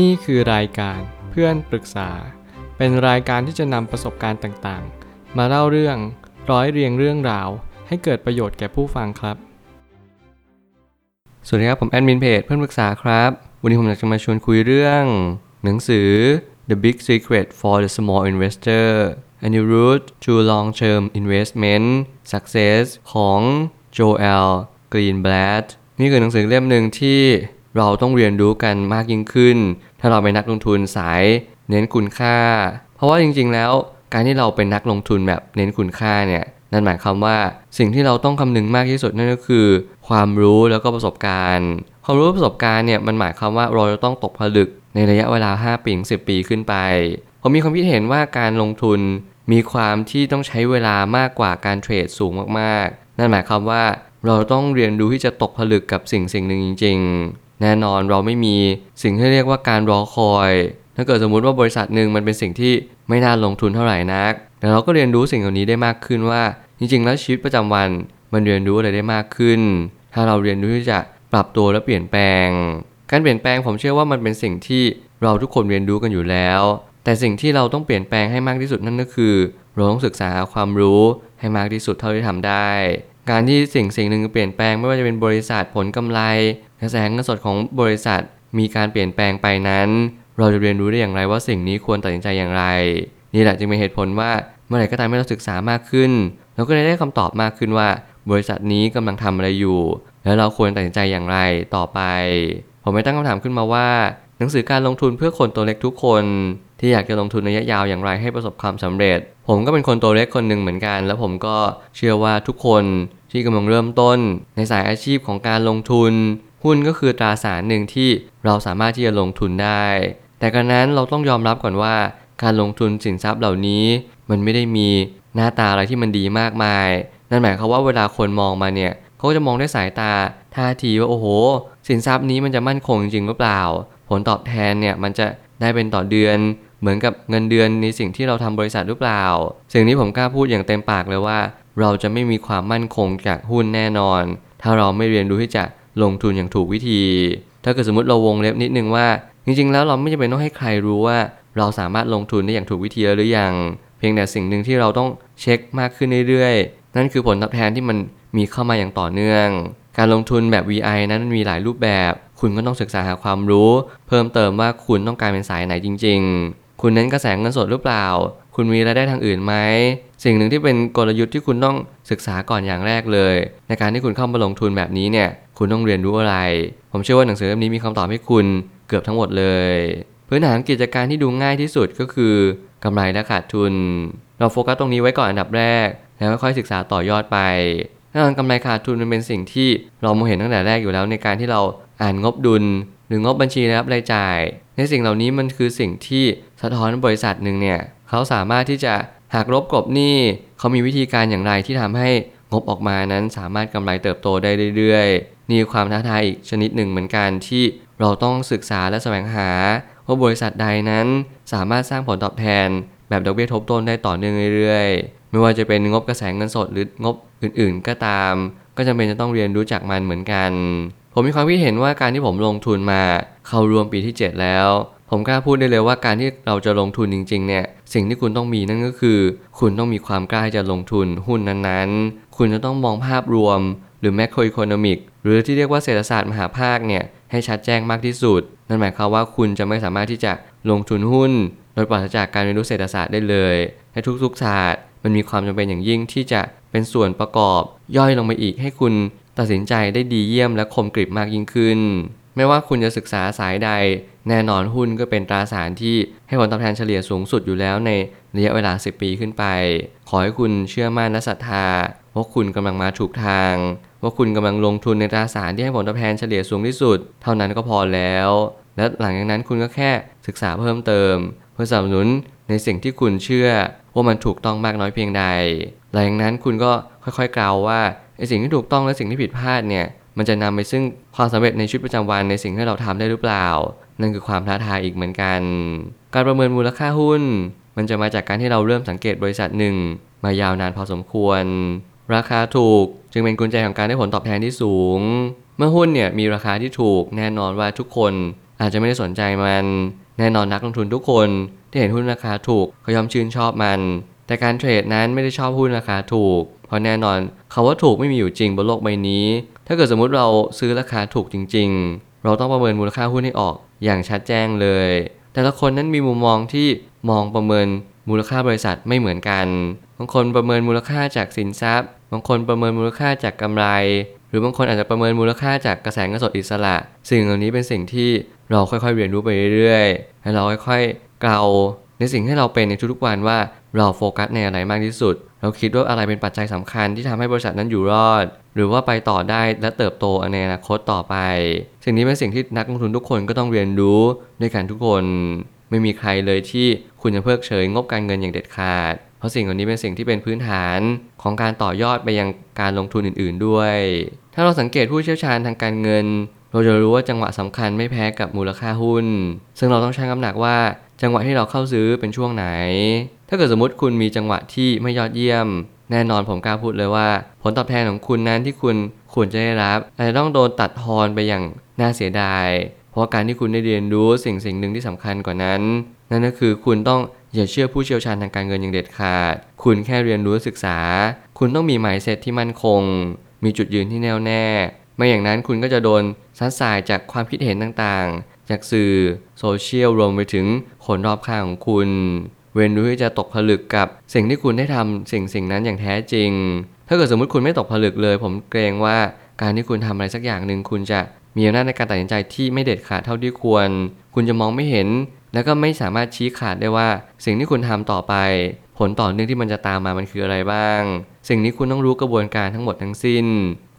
นี่คือรายการเพื่อนปรึกษา เป็นรายการที่จะนำประสบการณ์ต่างๆ มาเล่าเรื่องร้อยเรียงเรื่องราว ให้เกิดประโยชน์แก่ผู้ฟังครับ สวัสดีครับ ผมแอดมินเพจเพื่อนปรึกษาครับ วันนี้ผมอยากจะมาชวนคุยเรื่อง หนังสือ The Big Secret for the Small Investor A New Route to Long-Term Investment Success ของ Joel Greenblatt นี่คือหนังสือเล่มหนึ่งที่ เราต้องเรียนรู้กันมากยิ่งขึ้น ถ้าเราเป็นนักลงทุนสายเน้นคุณค่า เพราะว่าจริงๆแล้ว การที่เราเป็นนักลงทุนแบบเน้นคุณค่าเนี่ยนั่นหมายความว่าสิ่งที่เราต้องคำนึงมากที่สุดนั่นก็คือ ความรู้แล้วก็ประสบการณ์ ความรู้ประสบการณ์เนี่ยมันหมายความว่าเราจะต้องตกผลึกในระยะเวลา 5 ปีถึง10 ปีขึ้นไป ผมมีความคิดเห็นว่าการลงทุนมีความที่ต้องใช้เวลามากกว่าการเทรดสูงมากๆ นั่นหมายความว่าเราต้องเรียนรู้ที่จะตกผลึกกับสิ่งสิ่งหนึ่งจริง ๆ แน่นอนเราไม่มีสิ่งที่เรียกว่าการรอคอย ถ้าเกิดสมมุติว่าบริษัทหนึ่งมันเป็นสิ่งที่ไม่น่าลงทุนเท่าไหร่นัก แต่เราก็เรียนรู้สิ่งเหล่านี้ได้มากขึ้นว่า จริง ๆ แล้วชีวิตประจำวันมันเรียนรู้อะไรได้มากขึ้น ถ้าเราเรียนรู้ที่จะปรับตัวและเปลี่ยนแปลง การเปลี่ยนแปลงผมเชื่อว่ามันเป็นสิ่งที่เราทุกคนเรียนรู้กันอยู่แล้ว แต่สิ่งที่เราต้องเปลี่ยนแปลงให้มากที่สุดนั่นก็คือ เราต้องศึกษาหาความรู้ให้มากที่สุดเท่าที่ทำได้ การที่สิ่งสิ่งหนึ่งเปลี่ยนแปลงไม่ว่าจะเป็นบริษัทผลกำไรกระแสเงินสดของบริษัทมีการเปลี่ยนแปลงไปนั้น เราจะเรียนรู้ได้อย่างไรว่าสิ่งนี้ควรตัดสินใจอย่างไร นี่แหละจึงเป็นเหตุผลว่าเมื่อไหร่ก็ตามที่เราศึกษามากขึ้น เราก็จะได้คำตอบมากขึ้นว่า บริษัทนี้กำลังทำอะไรอยู่ แล้วเราควรตัดสินใจอย่างไรต่อไป ผมไม่ตั้งคำถามขึ้นมาว่า หนังสือการลงทุนเพื่อคนตัวเล็กทุกคน ที่อยากจะลงทุนระยะยาวอย่างไรให้ประสบความสำเร็จ ผมก็เป็นคนตัวเล็กคนหนึ่งเหมือนกัน แล้วผมก็เชื่อว่าทุกคนที่กำลังเริ่มต้น ในสายอาชีพของการลงทุน หุ้นก็คือตราสารหนึ่งที่เราสามารถที่จะลงทุนได้ แต่การนั้นเราต้องยอมรับก่อนว่าการลงทุนสินทรัพย์เหล่านี้มันไม่ได้มีหน้าตาอะไรที่มันดีมากมาย นั่นหมายความว่าเวลาคนมองมาเนี่ยเขาจะมองด้วยสายตาท่าทีว่าโอ้โห สินทรัพย์นี้มันจะมั่นคงจริงหรือเปล่า ผลตอบแทนเนี่ยมันจะได้เป็นต่อเดือน เหมือนกับเงินเดือนในสิ่งที่เราทำบริษัทหรือเปล่า สิ่งนี้ผมกล้าพูดอย่างเต็มปากเลยว่า เราจะไม่มีความมั่นคงจากหุ้นแน่นอน ถ้าเราไม่เรียนรู้ที่จะลงทุนอย่างถูกวิธี ถ้าเกิดสมมติเราวงเล็บนิดนึงว่า จริงๆ แล้วเราไม่จำเป็นต้องให้ใครรู้ว่า เราสามารถลงทุนได้อย่างถูกวิธีหรือยัง เพียงแต่สิ่งหนึ่งที่เราต้องเช็คมากขึ้นเรื่อยๆ นั่นคือผลตอบแทนที่มันมีเข้ามาอย่างต่อเนื่อง การลงทุนแบบ VI นั้นมีหลายรูปแบบ คุณก็ต้องศึกษาหาความรู้ เพิ่มเติมว่าคุณต้องการเป็นสายไหนจริง ๆ คุณเน้นกระแสเงินสดหรือเปล่า คุณมีรายได้ทางอื่นไหม สิ่งหนึ่งที่เป็นกลยุทธ์ที่คุณต้องศึกษาก่อนอย่างแรกเลย ในการที่คุณเข้ามาลงทุนแบบนี้เนี่ย คุณต้องเรียนรู้อะไร ผมเชื่อว่าหนังสือเล่มนี้มีคำตอบให้คุณเกือบทั้งหมดเลย พื้นฐานกิจการที่ดูง่ายที่สุดก็คือกำไรและขาดทุน เราโฟกัสตรงนี้ไว้ก่อนอันดับแรก แล้วค่อยศึกษาต่อยอดไปแน่นอนกำไรขาดทุนมันเป็นสิ่งที่เรามองเห็นตั้งแต่แรกอยู่แล้วในการที่เราอ่านงบดุล รืองบบัญชีรับรายจ่าย ในสิ่งเหล่านี้มันคือสิ่งที่สะท้อนบริษัทหนึ่งเนี่ยเขาสามารถที่จะหักลบกลบหนี้เขามีวิธีการอย่างไรที่ทำให้งบออกมานั้นสามารถกำไรเติบโตได้เรื่อยๆนี่ความท้าทายอีกชนิดหนึ่งเหมือนกันที่เราต้องศึกษาและแสวงหาว่าบริษัทใดนั้นสามารถสร้างผลตอบแทน แบบดอกเบี้ยทบต้นได้ต่อเนื่องเรื่อยๆ ไม่ว่าจะเป็นงบกระแสเงินสดหรืองบอื่นๆ ก็ตาม ก็จำเป็นจะต้องเรียนรู้จักมันเหมือนกัน ผมมีความคิดเห็นว่าการที่ผมลงทุนมาเข้ารวมปีที่ 7 แล้ว ผมกล้าพูดได้เลยว่าการที่เราจะลงทุนจริง ๆ เนี่ย สิ่งที่คุณต้องมีนั่นก็คือ คุณต้องมีความกล้าที่จะลงทุนหุ้นนั้นๆ คุณจะต้องมองภาพรวม หรือ macro economic หรือที่เรียกว่าเศรษฐศาสตร์มหาภาคเนี่ยให้ชัดแจ้งมากที่สุด นั่นหมายความว่าคุณจะไม่สามารถที่จะลงทุนหุ้น โดยปราศจากการเรียนรู้เศรษฐศาสตร์ได้เลยในทุกๆศาสตร์มันมีความจำเป็นอย่างยิ่งที่จะเป็นส่วนประกอบย่อยลงไปอีกให้คุณ ตัดสินใจได้ดีเยี่ยมและคมกริบมากยิ่งขึ้น ไม่ว่าคุณจะศึกษาสายใด แน่นอนหุ้นก็เป็นตราสารที่ให้ผลตอบแทนเฉลี่ยสูงสุดอยู่แล้วในระยะเวลา 10 ปีขึ้นไป ขอให้คุณเชื่อมั่นและศรัทธาว่าคุณกำลังมาถูกทาง ว่าคุณกำลังลงทุนในตราสารที่ให้ผลตอบแทนเฉลี่ยสูงที่สุด เท่านั้นก็พอแล้ว และหลังจากนั้นคุณก็แค่ศึกษาเพิ่มเติม เพื่อสนับสนุนในสิ่งที่คุณเชื่อว่ามันถูกต้องมากน้อยเพียงใด หลังจากนั้นคุณก็ค่อยๆกล่าวว่า อสิ่งที่ถูกต้องและสิ่งที่ผิดพลาดเนี่ยมันจะนำไปซึ่งความสำเร็จในชีวิตประจำวันในสิ่งที่เราทำได้หรือเปล่า นั่นคือความท้าทายอีกเหมือนกัน การประเมินมูลค่าหุ้น มันจะมาจากการที่เราเริ่มสังเกตบริษัทหนึ่ง มายาวนานพอสมควร ราคาถูกจึงเป็นกุญแจของการได้ผลตอบแทนที่สูง เมื่อหุ้นเนี่ยมีราคาที่ถูกแน่นอนว่าทุกคนอาจจะไม่ได้สนใจมัน แน่นอนนักลงทุนทุกคนที่เห็นหุ้นราคาถูกเขายอมชื่นชอบมัน แต่การเทรดนั้นไม่ได้ชอบหุ้นราคาถูก ราะแน่นอนคาว่าถูกไม่มีอยู่จริงบนโลกใบนี้ ถ้าเกิดสมมุติเราซื้อราคาถูกจริง ๆ เราต้องประเมินมูลค่าหุ้นให้ออกอย่างชัดแจ้งเลย แต่ละคนนั้นมีมุมมองที่มองประเมินมูลค่าบริษัทไม่เหมือนกัน บางคนประเมินมูลค่าจากสินทรัพย์ บางคนประเมินมูลค่าจากกำไร หรือบางคนอาจจะประเมินมูลค่าจากกระแสเงินสดอิสระ สิ่งเหล่านี้เป็นสิ่งที่เราค่อยๆเรียนรู้ไปเรื่อยๆและเราค่อยๆเกลาในสิ่งที่เราเป็นในทุกๆวันว่าเราโฟกัสในอะไรมากที่สุด เราคิดว่าอะไรเป็นปัจจัยสำคัญที่ทำให้บริษัทนั้นอยู่รอด หรือว่าไปต่อได้และเติบโตในอนาคตต่อไป สิ่งนี้เป็นสิ่งที่นักลงทุนทุกคนก็ต้องเรียนรู้ด้วยกันทุกคน ไม่มีใครเลยที่คุณจะเพิกเฉยงบการเงินอย่างเด็ดขาด เพราะสิ่งเหล่านี้เป็นสิ่งที่เป็นพื้นฐานของการต่อยอดไปยังการลงทุนอื่น ๆด้วย ถ้าเราสังเกตผู้เชี่ยวชาญทางการเงิน เราจะรู้ว่าจังหวะสำคัญไม่แพ้กับมูลค่าหุ้น ซึ่งเราต้องชั่งน้ำหนักว่าจังหวะที่เราเข้าซื้อเป็นช่วงไหน ถ้าเกิดสมมติคุณมีจังหวะที่ไม่ยอดเยี่ยม แน่นอนผมกล้าพูดเลยว่า ผลตอบแทนของคุณนั้นที่คุณควรจะได้รับอาจจะต้องโดนตัดทอนไปอย่างน่าเสียดาย เพราะการที่คุณได้เรียนรู้สิ่งสิ่งหนึ่งที่สำคัญกว่านั้น นั่นก็คือคุณต้องอย่าเชื่อผู้เชี่ยวชาญทางการเงินอย่างเด็ดขาด คุณแค่เรียนรู้ศึกษา คุณต้องมีหมายเซตที่มั่นคง มีจุดยืนที่แน่วแน่ ไม่อย่างนั้นคุณก็จะโดนซัดสายจากความคิดเห็นต่างๆ จากสื่อโซเชียลรวมไปถึงคนรอบข้างของคุณ เว้นรู้ที่จะตกผลึกกับสิ่งที่คุณได้ทำสิ่งสิ่งนั้นอย่างแท้จริง ถ้าเกิดสมมุติคุณไม่ตกผลึกเลย ผมเกรงว่าการที่คุณทำอะไรสักอย่างหนึ่งคุณจะมีอำนาจในการตัดสินใจที่ไม่เด็ดขาดเท่าที่ควร คุณจะมองไม่เห็น แล้วก็ไม่สามารถชี้ขาดได้ว่า สิ่งที่คุณทำต่อไป ผลต่อเนื่องที่มันจะตามมามันคืออะไรบ้าง สิ่งนี้คุณต้องรู้กระบวนการทั้งหมดทั้งสิ้น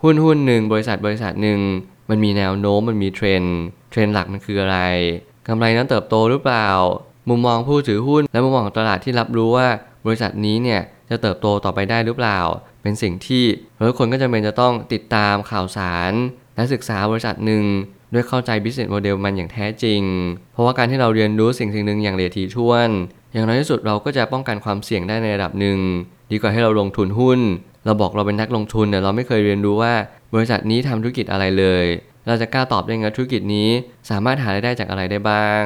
หุ้นหุ้นหนึ่งบริษัทบริษัทหนึ่งมันมีแนวโน้มมันมีเทรนเทรนหลักมันคืออะไรกำไรนั้นเติบโตหรือเปล่า มุมมองผู้ถือหุ้น และมุมมองของตลาดที่รับรู้ว่าบริษัทนี้เนี่ยจะเติบโตต่อไปได้หรือเปล่า เป็นสิ่งที่ทุกคนก็จำเป็นจะต้องติดตามข่าวสาร และศึกษาบริษัทหนึ่งด้วยเข้าใจ business model มันอย่างแท้จริง เพราะว่าการที่เราเรียนรู้สิ่งสิ่งหนึ่งอย่างละเอียดถี่ถ้วน อย่างน้อยที่สุดเราก็จะป้องกันความเสี่ยงได้ในระดับหนึ่ง ดีกว่าให้เราลงทุนหุ้น เราบอกเราเป็นนักลงทุนแต่เราไม่เคยเรียนรู้ว่าบริษัทนี้ทำธุรกิจอะไรเลย เราจะกล้าตอบได้ไงธุรกิจนี้ สามารถหารายได้จากอะไรได้บ้าง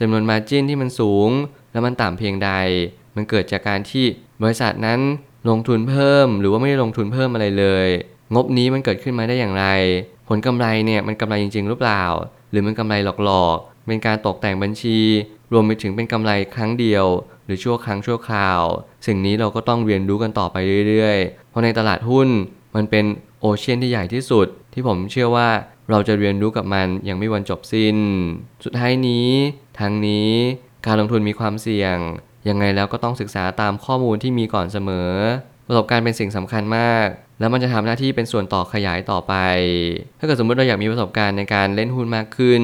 จำนวนมาจิ้นที่มันสูง และมันต่ำเพียงใด มันเกิดจากการที่บริษัทนั้นลงทุนเพิ่ม หรือว่าไม่ได้ลงทุนเพิ่มอะไรเลย งบนี้มันเกิดขึ้นมาได้อย่างไร ผลกำไรเนี่ยมันกำไรจริง ๆ หรือเปล่า หรือมันกำไรหลอกๆ เป็นการตกแต่งบัญชี รวมไปถึงเป็นกำไรครั้งเดียว หรือชั่วครั้งชั่วคราว สิ่งนี้เราก็ต้องเรียนรู้กันต่อไปเรื่อยๆ เพราะในตลาดหุ้นมันเป็น โอเชียนที่ใหญ่ที่สุด ที่ผมเชื่อว่าเราจะเรียนรู้กับมันอย่างไม่วันจบสิน้น สุดท้ายนี้ทั้งนี้การลงทุนมีความเสี่ยง ยังไงแล้วก็ต้องศึกษาตามข้อมูลที่มีก่อนเสมอ ประสบการณ์เป็นสิ่งสำคัญมาก แล้วมันจะทำหน้าที่เป็นส่วนต่อขยายต่อไป ถ้าเกิดสมมติเราอยากมีประสบการณ์ในการเล่นหุ้นมากขึ้น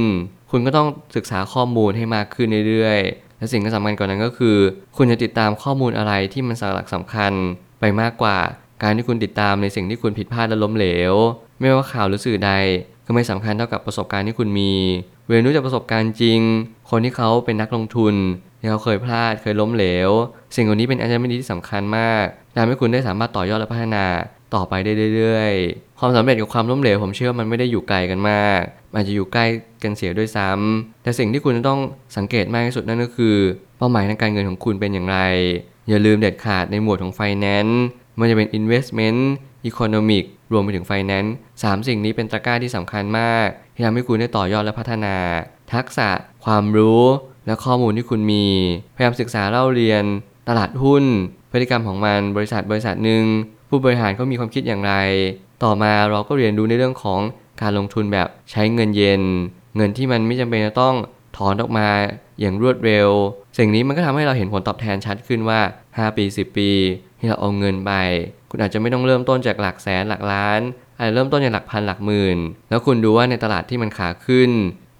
คุณก็ต้องศึกษาข้อมูลให้มากขึ้นเรื่อยๆ และสิ่งที่สำคัญกว่านั้นก็คือ คุณจะติดตามข้อมูลอะไรที่มันสาระสำคัญไปมากกว่า การที่คุณติดตามในสิ่งที่คุณผิดพลาดและล้มเหลว ไม่ว่าข่าวหรือสื่อใดก็ไม่สำคัญเท่ากับประสบการณ์ที่คุณมี เรียนรู้จากประสบการณ์จริง คนที่เขาเป็นนักลงทุนที่เขาเคยพลาดเคยล้มเหลว สิ่งเหล่านี้เป็นอัญมณีที่สำคัญมากทำให้คุณได้สามารถต่อยอดและพัฒนาต่อไปได้เรื่อยๆ ความสำเร็จกับความล้มเหลวผมเชื่อมันไม่ได้อยู่ไกลกันมาก มันจะอยู่ใกล้กันเสียด้วยซ้ำแต่สิ่งที่คุณจะต้องสังเกตมากที่สุดนั่นก็คือ เป้าหมายทางการเงินของคุณเป็นอย่างไร อย่าลืมเด็ดขาดในหมวดของ Finance มันจะเป็น Investment Economic รวมไปถึง Finance สามสิ่งนี้เป็นตะกร้าที่สำคัญมาก ที่ทำให้คุณได้ต่อยอดและพัฒนา ทักษะ ความรู้ และข้อมูลที่คุณมี พยายามศึกษาเล่าเรียน ตลาดหุ้น พฤติกรรมของมันบริษัทบริษัทหนึ่งผู้บริหารเขามีความคิดอย่างไร ต่อมาเราก็เรียนรู้ในเรื่องของการลงทุนแบบใช้เงินเย็น เงินที่มันไม่จำเป็นจะต้องถอนออกมาอย่างรวดเร็ว สิ่งนี้มันก็ทำให้เราเห็นผลตอบแทนชัดขึ้นว่า 5 ปี 10 ปี ที่เราเอาเงินไป คุณอาจจะไม่ต้องเริ่มต้นจากหลักแสนหลักล้านอาจจะเริ่มต้นจากหลักพันหลักหมื่น แล้วคุณดูว่าในตลาดที่มันขาขึ้น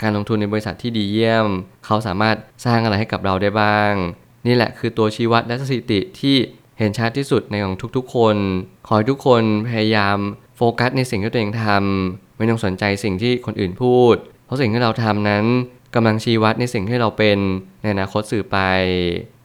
การลงทุนในบริษัทที่ดีเยี่ยม เขาสามารถสร้างอะไรให้กับเราได้บ้าง นี่แหละคือตัวชี้วัดและสถิติที่เห็นชัดที่สุดในของทุกๆ คน ขอให้ทุกคนพยายามโฟกัสในสิ่งที่ตัวเองทำไม่ต้องสนใจสิ่งที่คนอื่นพูด เพราะสิ่งที่เราทำนั้นกำลังชี้วัดในสิ่งที่เราเป็นในอนาคตสื่อไป